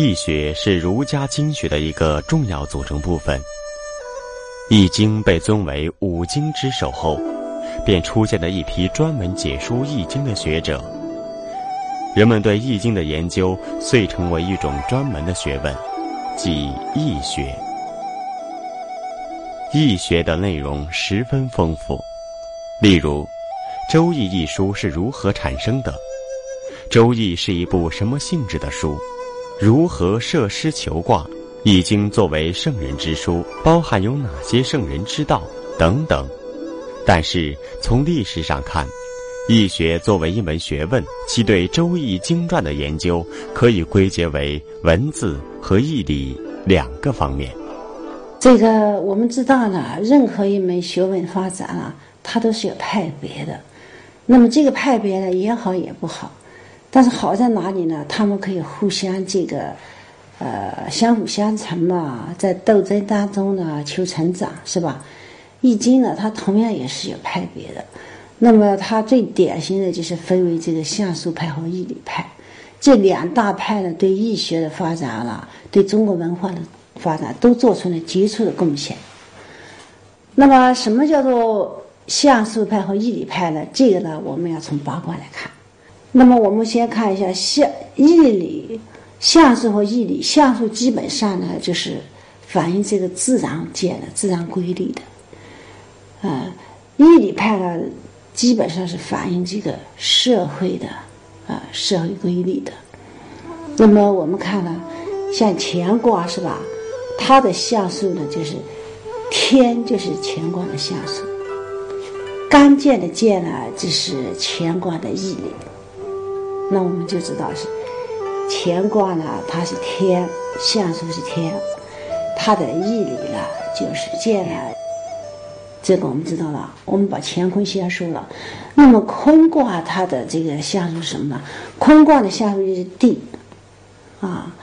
易学是儒家经学的一个重要组成部分。《易经》被尊为五经之首后，便出现了一批专门解说《易经》的学者。人们对《易经》的研究遂成为一种专门的学问，即易学。易学的内容十分丰富，例如，《周易》一书是如何产生的？《周易》是一部什么性质的书？如何设施求卦？《易经》作为圣人之书，包含有哪些圣人之道等等。但是从历史上看，易学作为一门学问，其对《周易》经传的研究可以归结为文字和义理两个方面。这个我们知道呢，任何一门学问发展啊，它都是有派别的。那么这个派别呢，也好也不好。但是好在哪里呢？他们可以互相这个，呃，相辅相成嘛，在斗争当中呢求成长，是吧？易经呢，它同样也是有派别的。那么它最典型的就是分为这个象数派和易理派，这两大派呢，对易学的发展了，对中国文化的发展都做出了杰出的贡献。那么什么叫做象数派和易理派呢？这个呢，我们要从八卦来看。那么我们先看一下象义理、象数和义理。象数基本上呢，就是反映这个自然界的自然规律的，啊，义理派呢，基本上是反映这个社会的啊社会规律的。那么我们看呢，像乾卦是吧？它的象数呢，就是天，就是乾卦的象数。刚健的健呢，就是乾卦的义理。那我们就知道是乾卦呢，它是天，象数是天，它的义理呢就是见呢。这个我们知道了。我们把乾坤先说了。那么坤卦它的这个象数是什么呢？坤卦的象数就是地，啊，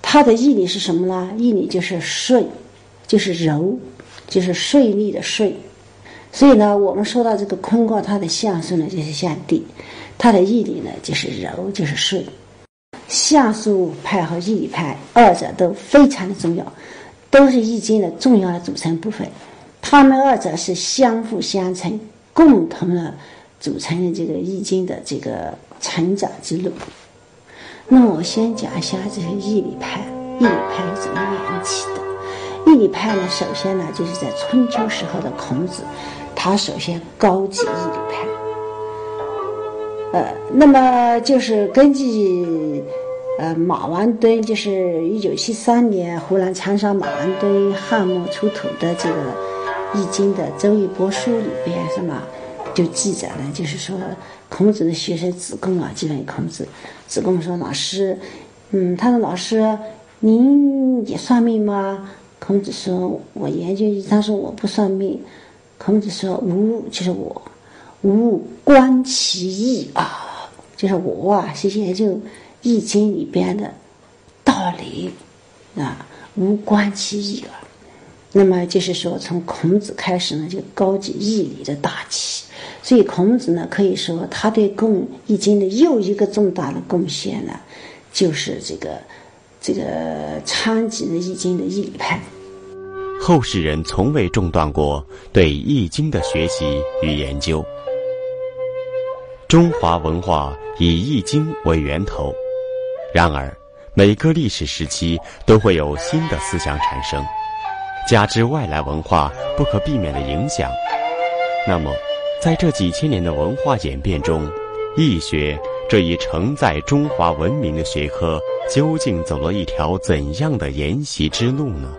它的义理是什么呢？义理就是顺，就是柔，就是顺利的顺。所以呢，我们说到这个坤卦，它的象数呢就是像地。它的义理呢，就是柔，就是顺。象数派和义理派二者都非常的重要，都是易经的重要的组成部分。它们二者是相辅相成，共同的组成了这个易经的这个成长之路。那我先讲一下这个义理派，义理派是怎么演起的？义理派呢，首先呢，就是在春秋时候的孔子，他首先高举义理派。呃，那么就是根据呃马王堆，就是一九七三年湖南长沙马王堆汉墓出土的这个《易经》的《周易帛书》里边，是吗？就记载了，就是说孔子的学生子贡啊，记问孔子，子贡说：“老师，嗯，他说老师，您也算命吗？”孔子说：“我研究。”他说：“我不算命。”孔子说：“吾就是我。”无观其意啊，就是我啊，是研究《易经》里边的道理啊。无观其意啊，那么就是说，从孔子开始呢，就高举义理的大旗。所以孔子呢，可以说他对共《易经》的又一个重大的贡献呢，就是这个这个昌吉的《易经》的义理派。后世人从未中断过对《易经》的学习与研究。中华文化以《易经》为源头，然而每个历史时期都会有新的思想产生，加之外来文化不可避免的影响，那么在这几千年的文化演变中，易学这一承载中华文明的学科究竟走了一条怎样的沿袭之路呢？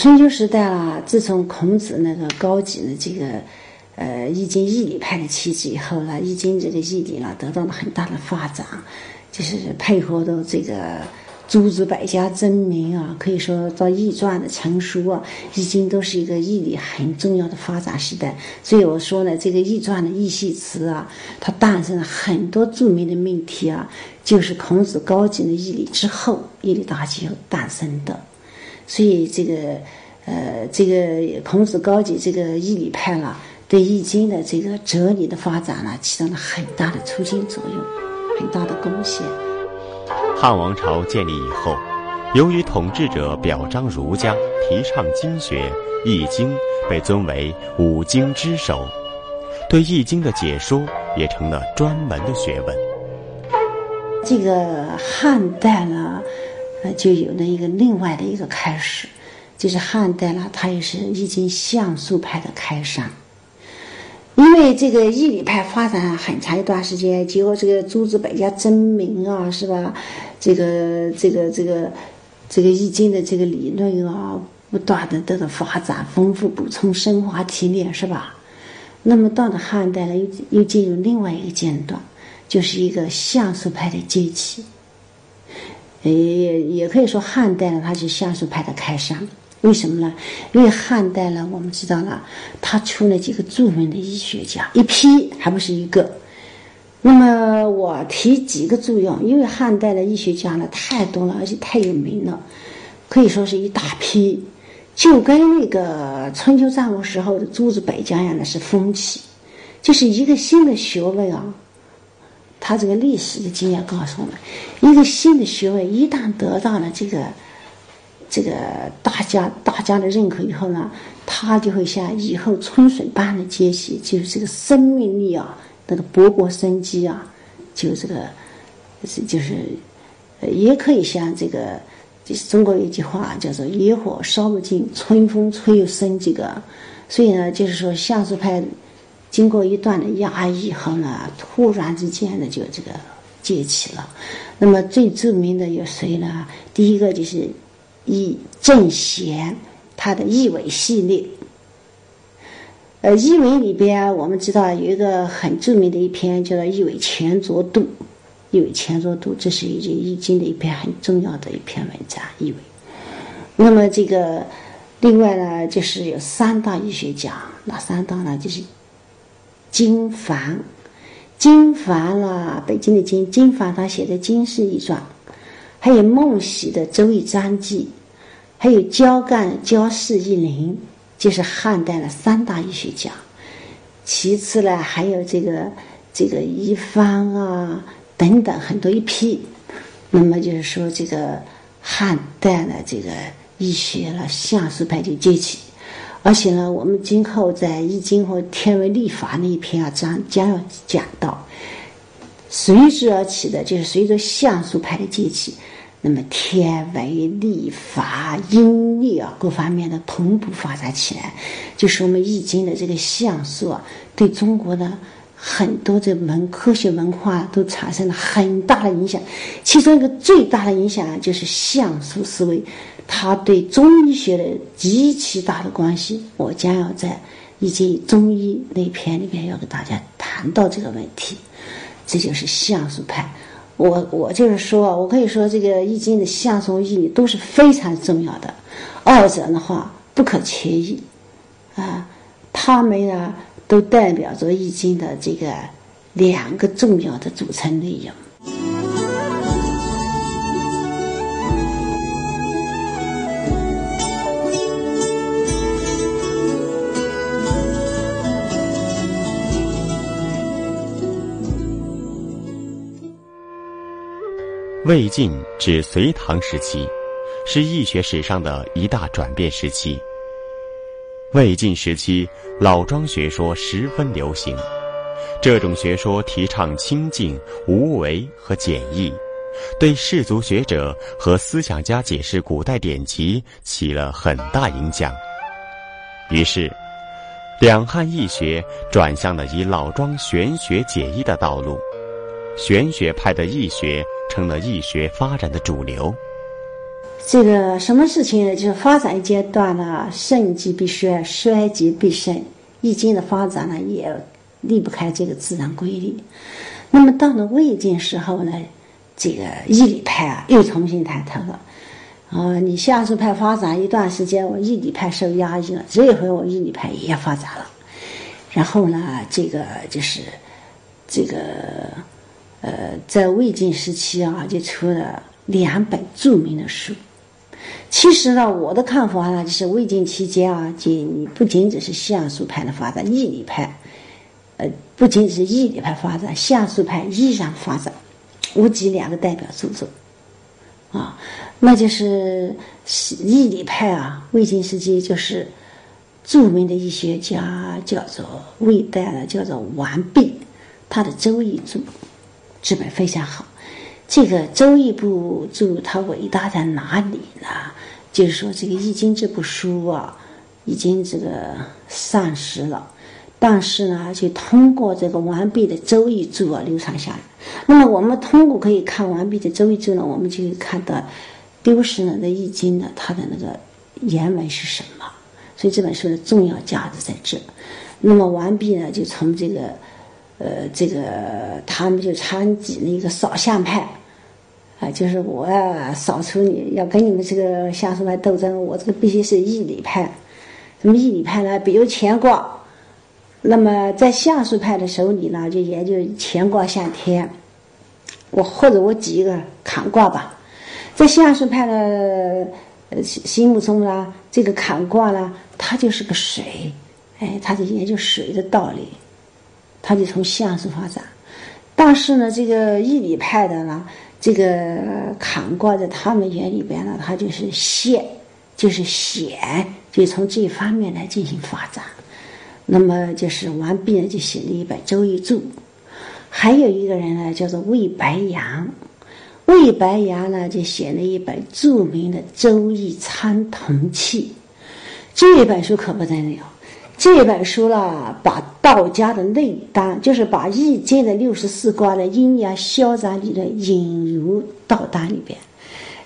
春秋时代啦，自从孔子那个高举的这个呃《易经》义理派的旗帜以后呢，《易经》这个义理呢得到了很大的发展，就是配合着这个诸子百家争鸣啊，可以说到易传的成书啊，易经都是一个易理很重要的发展时代。所以我说呢，这个易传的易系辞啊，它诞生了很多著名的命题啊，就是孔子高级的易理之后，易理大集诞生的。所以这个呃，这个孔子高级这个义理派了，对易经的这个哲理的发展呢，起到了很大的促进作用，很大的贡献。汉王朝建立以后，由于统治者表彰儒家，提倡经学，《易经》被尊为五经之首，对《易经》的解说也成了专门的学问。这个汉代呢，呃，就有了一个另外的一个开始，就是汉代呢，它也是《易经》象数派的开山。因为这个易理派发展很长一段时间，结果这个诸子百家争鸣啊，是吧？这个这个这个这个易经的这个理论啊，不断的得到发展、丰富、补充、升华、提炼，是吧？那么到了汉代呢，又又进入另外一个阶段，就是一个象数派的崛起。也也可以说汉代呢，它是象数派的开山。为什么呢？因为汉代呢，我们知道了，他出了几个著名的医学家，一批还不是一个。那么我提几个作用，因为汉代的医学家呢太多了，而且太有名了，可以说是一大批，就跟那个春秋战国时候的诸子百家一样的是风气，就是一个新的学问啊。他这个历史的经验告诉我们，一个新的学问一旦得到了这个。这个大家大家的认可以后呢，他就会像以后春笋般的接起，就是这个生命力啊，那个勃勃生机啊，就这个是就是，也可以像这个，就是中国有一句话叫做“野火烧不尽，春风吹又生”。这个，所以呢，就是说相术派经过一段的压抑以后呢，突然之间的就这个崛起了。那么最著名的有谁呢？第一个就是。易正贤，他的易伟系列。呃，易纬里边我们知道有一个很著名的一篇叫做《易伟前着度》，《易伟前着度》这是一句易经的一篇很重要的一篇文章。易伟。那么这个另外呢，就是有三大易学家，哪三大呢？就是金凡，金凡啦，北京的金，金凡他写的《金世易传》，还有孟喜的《周易章记》。还有焦干、焦氏一林，就是汉代的三大医学家。其次呢，还有这个这个一方啊等等很多一批。那么就是说，这个汉代的这个医学了相术派就崛起。而且呢，我们今后在《易经》和天文历法那一篇啊将将要讲到，随之而起的就是随着相术派的崛起。那么天文、历法、阴历啊，各方面的同步发展起来，就是我们易经的这个相数啊，对中国的很多这门科学文化都产生了很大的影响。其中一个最大的影响啊就是象数思维，它对中医学的极其大的关系。我将要在易经中医那篇里面要给大家谈到这个问题。这就是象数派。我我就是说，我可以说，这个《易经》的象数意义都是非常重要的，二者的话不可缺一，啊，他们呢都代表着《易经》的这个两个重要的组成内容。魏晋至隋唐时期，是易学史上的一大转变时期。魏晋时期，老庄学说十分流行，这种学说提倡清净、无为和简易，对士族学者和思想家解释古代典籍起了很大影响。于是，两汉易学转向了以老庄玄学解易的道路，玄学派的易学。成了易学发展的主流。这个什么事情呢？就是发展阶段呢，盛极必衰，衰极必盛。易经的发展呢，也离不开这个自然规律。那么到了魏晋时候呢，这个义理派啊又重新抬头了。啊，你相术派发展一段时间，我义理派受压抑了，这一回我义理派也发展了。然后呢，这个就是这个呃，在魏晋时期啊，就出了两本著名的书。其实呢，我的看法呢，就是魏晋期间啊，仅不仅只是相术派的发展，义理派，呃，不仅只是义理派发展，相术派依然发展。我举两个代表著作，啊，那就是义理派啊，魏晋时期就是著名的医学家叫做魏代的叫做王弼，他的《周易注》治本非常好。这个《周易》部注它伟大在哪里呢？就是说，这个《易经》这部书啊，已经这个散失了，但是呢，就通过这个完璧的《周易注》啊流传下来。那么，我们通过可以看完璧的《周易注》呢，我们就可以看到丢失了的《易经》呢，它的那个原文是什么？所以这本书的重要价值在这。那么，完璧呢，就从这个呃，这个他们就参几了一个少相派。啊，就是我要扫除你要跟你们这个相术派斗争，我这个必须是义理派。什么义理派呢？比如乾卦，那么在相术派的手里呢，就研究乾卦向天。我或者我举一个坎卦吧，在相术派的心目中呢，这个坎卦呢，它就是个水，哎，他就研究水的道理，他就从相术发展。但是呢，这个义理派的呢。这个坎卦在他们眼里边呢，它就是险，就是险，就从这方面来进行发展。那么就是完璧呢，就写了一本《周易注》，还有一个人呢，叫做魏白杨。魏白杨呢，就写了一本著名的《周易参同契》，这一本书可不得了。这本书呢，把道家的内丹，就是把《易经》的六十四卦的阴阳消长理论引入道丹里边，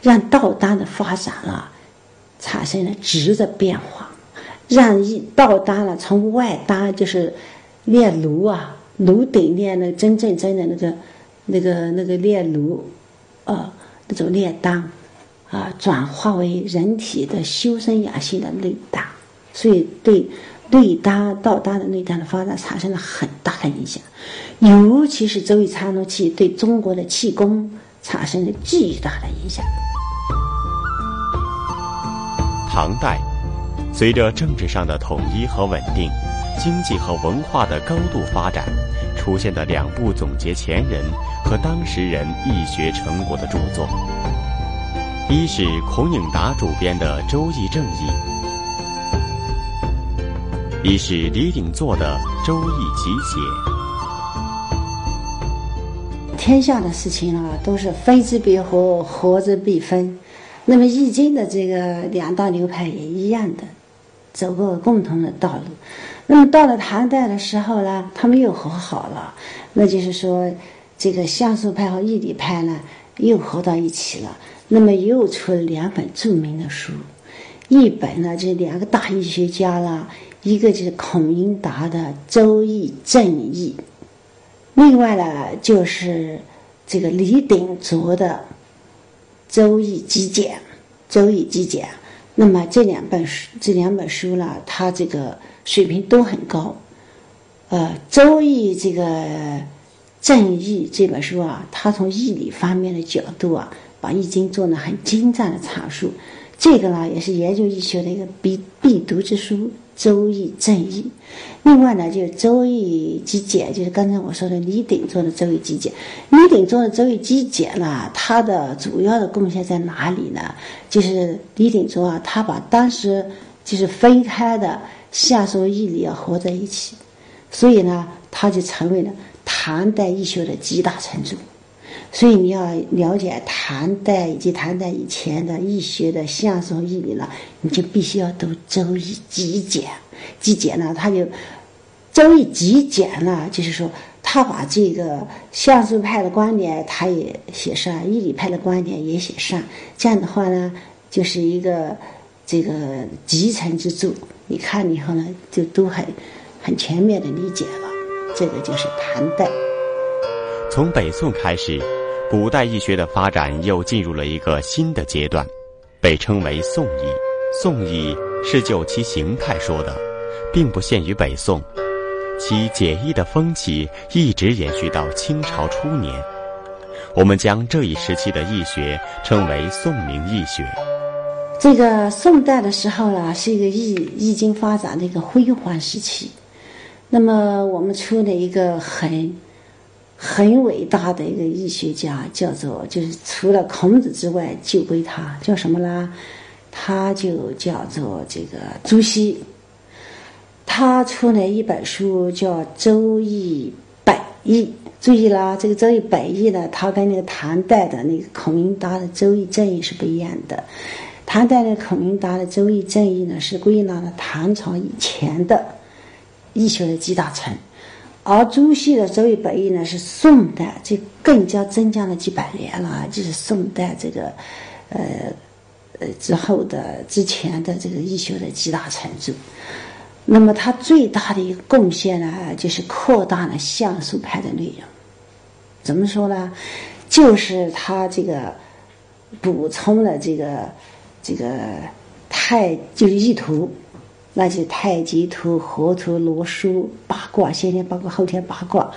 让道丹的发展啊产生了质的变化，让一道丹呢从外丹就是炼炉啊，炉鼎炼那真正真的那个那个那个炼炉，呃那种炼丹啊，转化为人体的修身养性的内丹，所以对。内丹道丹的内丹的发展产生了很大的影响，尤其是周易参同器对中国的气功产生了巨大的影响。唐代，随着政治上的统一和稳定，经济和文化的高度发展，出现的两部总结前人和当时人易学成果的著作，一是孔颖达主编的《周易正义》。一是李鼎做的《周易集解》。天下的事情啊，都是分之必合，合之必分。那么《易经》的这个两大流派也一样的，走过共同的道路。那么到了唐代的时候呢，他们又和好了。那就是说，这个相术派和义理派呢，又合到一起了。那么又出了两本著名的书，一本呢，就是两个大医学家啦。一个就是孔颖达的《周易正义》，另外呢就是这个李鼎卓的《周易集简》。《周易集简》，那么这两本书，这两本书呢，它这个水平都很高。呃，《周易》这个正义这本书啊，它从义理方面的角度啊，把易经做了很精湛的阐述。这个呢，也是研究易学的一个必必读之书。周易正义，另外呢，就是周易集简，就是刚才我说的李鼎做的周易集简。李鼎做的周易集简呢，它的主要的贡献在哪里呢？就是李鼎做啊，他把当时就是分开的相术易理啊合在一起，所以呢，他就成为了唐代易学的集大成者。所以你要了解唐代以及唐代以前的易学的相术易理了，你就必须要读《周易极简》。极简呢，他就《周易极简》呢，就是说他把这个相术派的观点他也写上，易理派的观点也写上。这样的话呢，就是一个这个集成之作。你看以后呢，就都很很全面的理解了。这个就是唐代。从北宋开始。古代医学的发展又进入了一个新的阶段，被称为宋医。宋医是就其形态说的，并不限于北宋，其解医的风气一直延续到清朝初年。我们将这一时期的医学称为宋明医学。这个宋代的时候呢，是一个易易经发展的一个辉煌时期。那么我们出了一个很很伟大的一个医学家，叫做就是除了孔子之外，就归他，叫什么呢？他就叫做这个朱熹。他出了一本书叫《周易百义》。注意啦，这个《周易百义》呢，它跟那个唐代的那个孔明达的《周易正义》是不一样的。唐代的孔明达的《周易正义》呢，是归纳了唐朝以前的医学的集大成，而朱熹的《周易本义》呢，是宋代，这更加增加了几百年了，就是宋代这个，呃，呃之后的之前的这个医学的集大成就。那么，他最大的一个贡献呢，就是扩大了相术派的内容。怎么说呢？就是他这个补充了这个这个太就是易图，那就太极图、河图、罗书、八卦、先天八卦、后天八卦，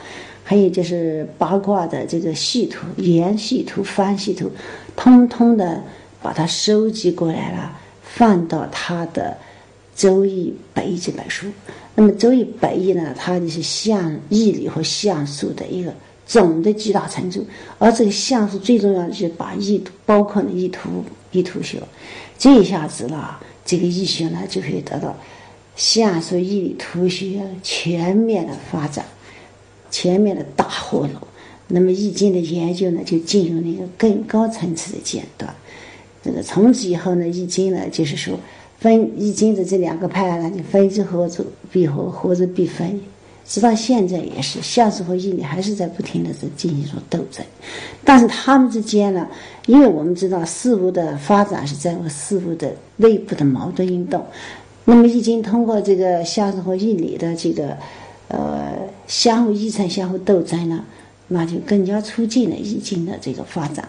还有就是八卦的这个系图、延系图、方系图，通通的把它收集过来了，放到他的《周易百义》这本书。那么《周易百义》呢，它就是象易理和象数的一个。总的极大成就，而这个相术最重要的就是把意图包括了意图意图学，这一下子呢，这个医学呢就可以得到下属医理图学全面的发展，全面的大活络。那么易经的研究呢，就进入了一个更高层次的阶段。这个从此以后呢，易经呢就是说分易经的这两个派呢，就分之合之必合，合之必分。直到现在也是，相术和易理还是在不停的在进行着斗争，但是他们之间呢，因为我们知道事物的发展是在于事物的内部的矛盾运动，那么易经通过这个相术和易理的这个呃相互依存、相互斗争呢，那就更加促进了易经的这个发展。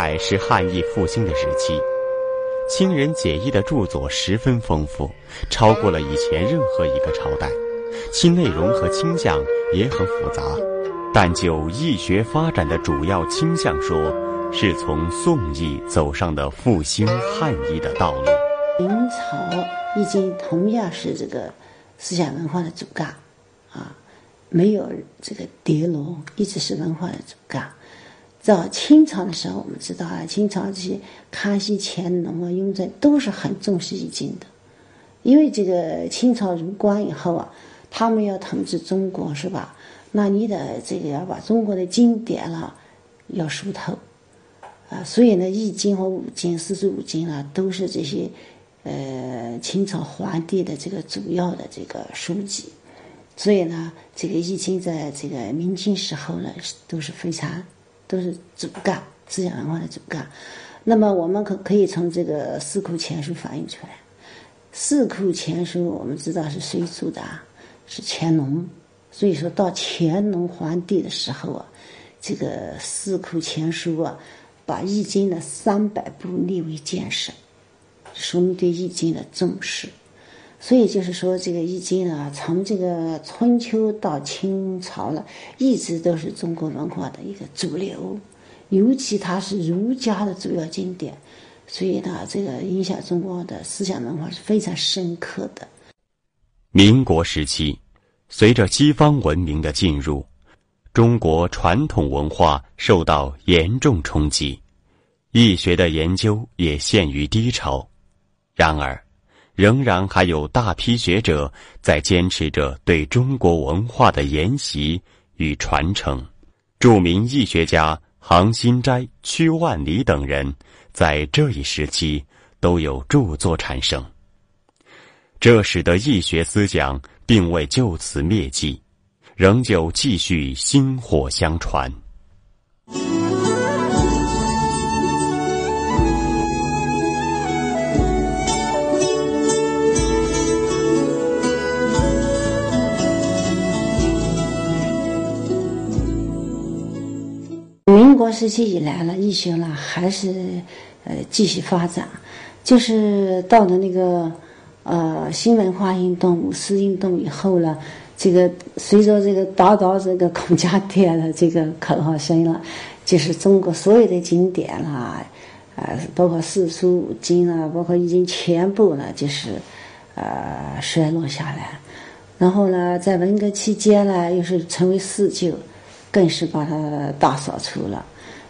代是汉译复兴的时期，清人解义的著作十分丰富，超过了以前任何一个朝代，其内容和倾向也很复杂。但就易学发展的主要倾向说，是从宋义走上的复兴汉译的道路。明朝易经同样是这个思想文化的主干，啊，没有这个叠罗，一直是文化的主干。在清朝的时候，我们知道啊，清朝这些康熙、乾隆啊、雍正都是很重视易经的，因为这个清朝入关以后啊，他们要统治中国，是吧？那你的这个要把中国的经典了要熟透啊，所以呢，易经和五经、四书五经啊，都是这些呃清朝皇帝的这个主要的这个书籍，所以呢，这个易经在这个明清时候呢，都是非常。都是主干思想文化的主干，那么我们可可以从这个《四库全书》反映出来，《四库全书》我们知道是谁出的啊？是乾隆。所以说到乾隆皇帝的时候啊，这个《四库全书》啊，把《易经》的三百部列为建设，说明对《易经》的重视。所以就是说，这个《易经》啊，从这个春秋到清朝了，一直都是中国文化的一个主流，尤其它是儒家的主要经典，所以呢，这个影响中国的思想文化是非常深刻的。民国时期，随着西方文明的进入，中国传统文化受到严重冲击，易学的研究也陷于低潮。然而，仍然还有大批学者在坚持着对中国文化的研习与传承。著名易学家杭新斋、屈万里等人在这一时期都有著作产生，这使得易学思想并未就此灭迹，仍旧继续薪火相传。民国时期以来呢，医学呢还是呃继续发展，就是到了那个呃新文化运动、五四运动以后呢，这个随着这个达到这个孔家店的这个口号声了，就是中国所有的经典啦，呃，包括四书五经啊，包括已经全部呢，就是呃衰落下来。然后呢，在文革期间呢，又是成为四旧。更是把它大扫除了。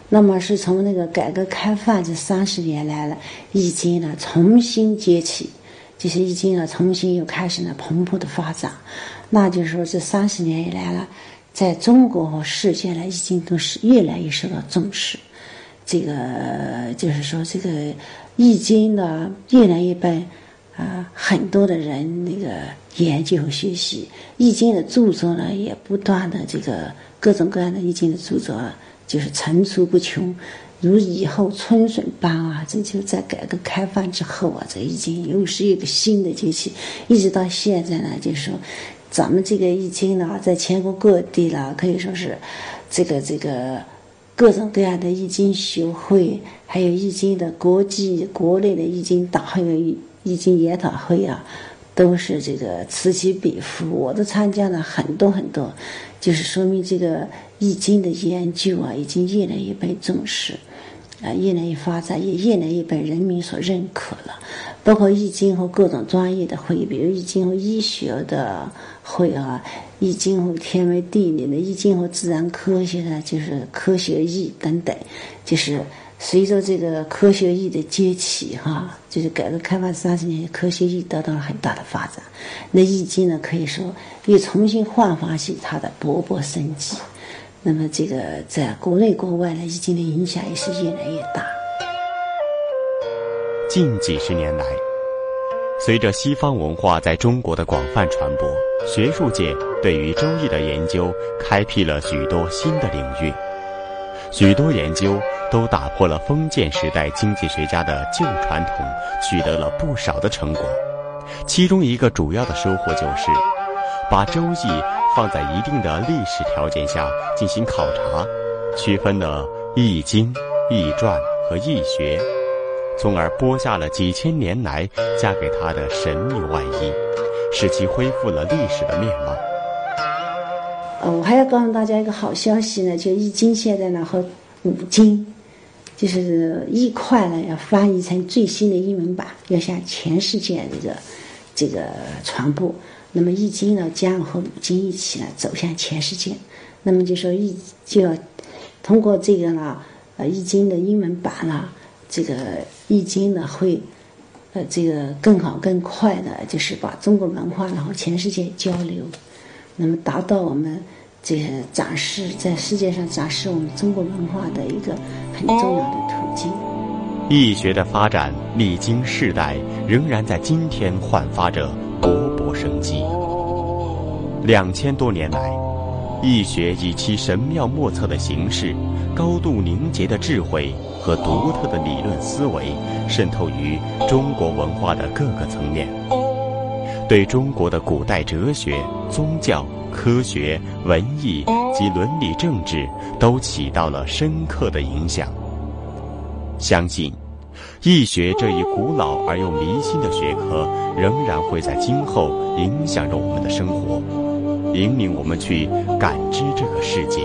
那么是从那个改革开放这三十年来了，易经呢重新崛起，就是易经呢重新又开始了蓬勃的发展。那就是说，这三十年以来了，在中国和世界呢，易经都是越来越受到重视。这个就是说，这个易经呢，越来越被啊很多的人那个研究和学习。易经的著作呢，也不断的这个。各种各样的易经的著作就是层出不穷，如以后春笋般啊！这就在改革开放之后啊，这易经又是一个新的崛起，一直到现在呢，就是说，咱们这个易经呢，在全国各地呢，可以说是这个这个各种各样的易经学会，还有易经的国际、国内的易经大会、易经研讨会啊，都是这个此起彼伏，我都参加了很多很多。就是说明这个易经的研究啊，已经越来越被重视，啊，越来越发展，也越来越被人民所认可了。包括易经和各种专业的会议，比如易经和医学的会啊，易经和天文地理的，易经和自然科学的，就是科学易等等，就是。随着这个科学意的崛起，哈，就是改革开放三十年，科学意得到了很大的发展。那易经呢，可以说又重新焕发起它的勃勃生机。那么，这个在国内国外呢，易经的影响也是越来越大。近几十年来，随着西方文化在中国的广泛传播，学术界对于《周易》的研究开辟了许多新的领域。许多研究都打破了封建时代经济学家的旧传统，取得了不少的成果。其中一个主要的收获就是，把《周易》放在一定的历史条件下进行考察，区分了《易经》《易传》和《易学》，从而剥下了几千年来加给它的神秘外衣，使其恢复了历史的面貌。呃，我还要告诉大家一个好消息呢，就《易经》现在呢和五经，就是易块呢要翻译成最新的英文版，要向全世界这个这个传播。那么《易经》呢将和五经一起呢走向全世界。那么就说易就要通过这个呢，呃，《易经》的英文版呢，这个《易经》呢会呃这个更好更快的，就是把中国文化然后全世界交流。那么，达到我们这个展示在世界上展示我们中国文化的一个很重要的途径。易学的发展历经世代，仍然在今天焕发着勃勃生机。两千多年来，易学以其神妙莫测的形式、高度凝结的智慧和独特的理论思维，渗透于中国文化的各个层面。对中国的古代哲学、宗教、科学、文艺及伦理政治都起到了深刻的影响。相信，易学这一古老而又迷信的学科，仍然会在今后影响着我们的生活，引领我们去感知这个世界。